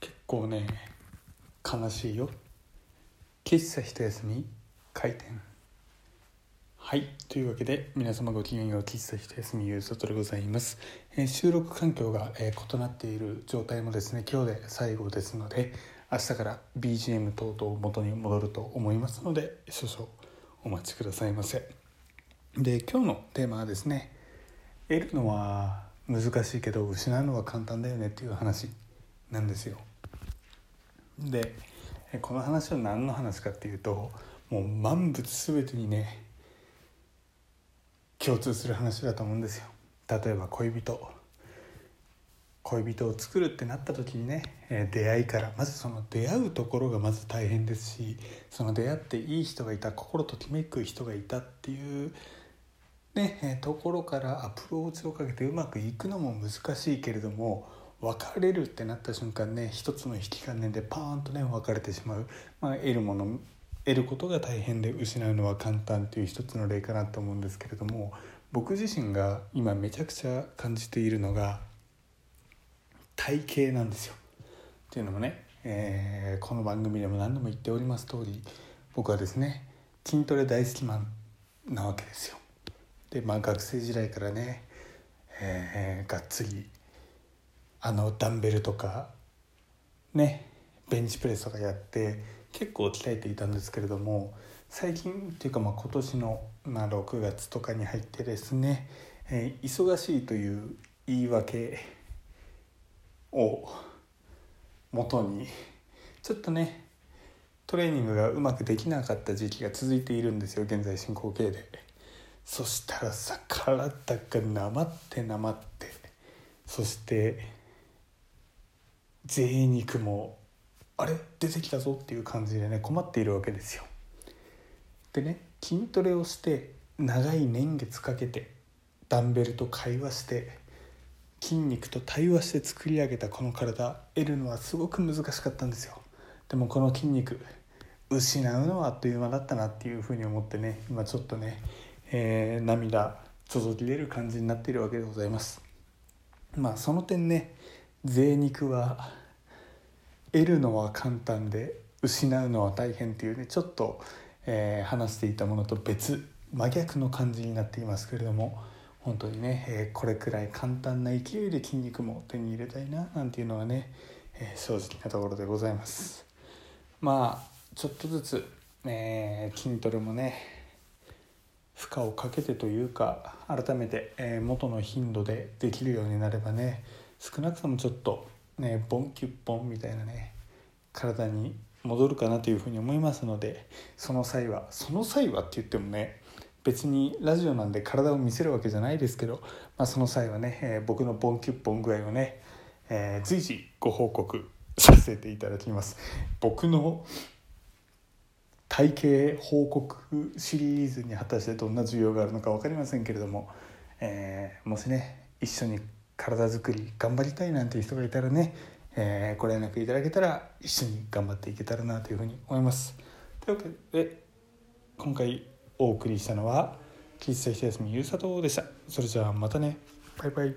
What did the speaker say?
結構ね悲しいよ。喫茶一休み開店。はい。というわけで皆様ごきげんよう喫茶一休みゆうさとでございます、えー収録環境が、えー異なっている状態もですね今日で最後ですので明日から BGM 等々元に戻ると思いますので少々お待ちくださいませ。で今日のテーマはですね得るのは難しいけど失うのは簡単だよねっていう話なんですよ。でこの話は何の話かっていうともう万物全てにね共通する話だと思うんですよ。例えば恋人。恋人を作るってなった時にね、出会いからまずその出会うところがまず大変ですしその出会っていい人がいた心ときめく人がいたっていうね、ところからアプローチをかけてうまくいくのも難しいけれども別れるってなった瞬間ね一つの引き金でパーンとね別れてしまう、まあ、得るもの得ることが大変で失うのは簡単という一つの例かなと思うんですけれども僕自身が今めちゃくちゃ感じているのが体型なんですよ。っていうのもね、えーこの番組でも何度も言っております通り僕はですね筋トレ大好きマンなわけですよ。でまあ学生時代からね、えーがっつりあのダンベルとかねベンチプレスとかやって結構鍛えていたんですけれども最近っていうかまあ今年の、まあ、6月とかに入ってですね、えー忙しいという言い訳を元にちょっとねトレーニングがうまくできなかった時期が続いているんですよ現在進行形で。そしたらさ体がなまってなまってそして贅肉もあれ？出てきたぞっていう感じでね困っているわけですよ。でね筋トレをして長い年月かけてダンベルと会話して筋肉と対話して作り上げたこの体得るのはすごく難しかったんですよ。でもこの筋肉失うのはあっという間だったなっていうふうに思ってね今ちょっとね、えー涙注ぎ出る感じになっているわけでございます。まあその点ね贅肉は得るのは簡単で失うのは大変っていうねちょっと、えー話していたものと別真逆の感じになっていますけれども本当にね、えーこれくらい簡単な勢いで筋肉も手に入れたいななんていうのはね、えー正直なところでございます。まあちょっとずつ、えー筋トレもね負荷をかけてというか改めて、え元の頻度でできるようになればね少なくともちょっとねボンキュッボンみたいなね体に戻るかなというふうに思いますのでその際はその際はって言ってもね別にラジオなんで体を見せるわけじゃないですけど、まあ、その際はね、えー僕のボンキュッボン具合をね、えー随時ご報告させていただきます。僕の体型報告シリーズに果たしてどんな需要があるのか分かりませんけれども、えーもしね一緒に体づくり頑張りたいなんていう人がいたらね、えーご連絡いただけたら一緒に頑張っていけたらなというふうに思います。というわけで今回お送りしたのは喫茶一休みゆうさとでした。それじゃあまたねバイバイ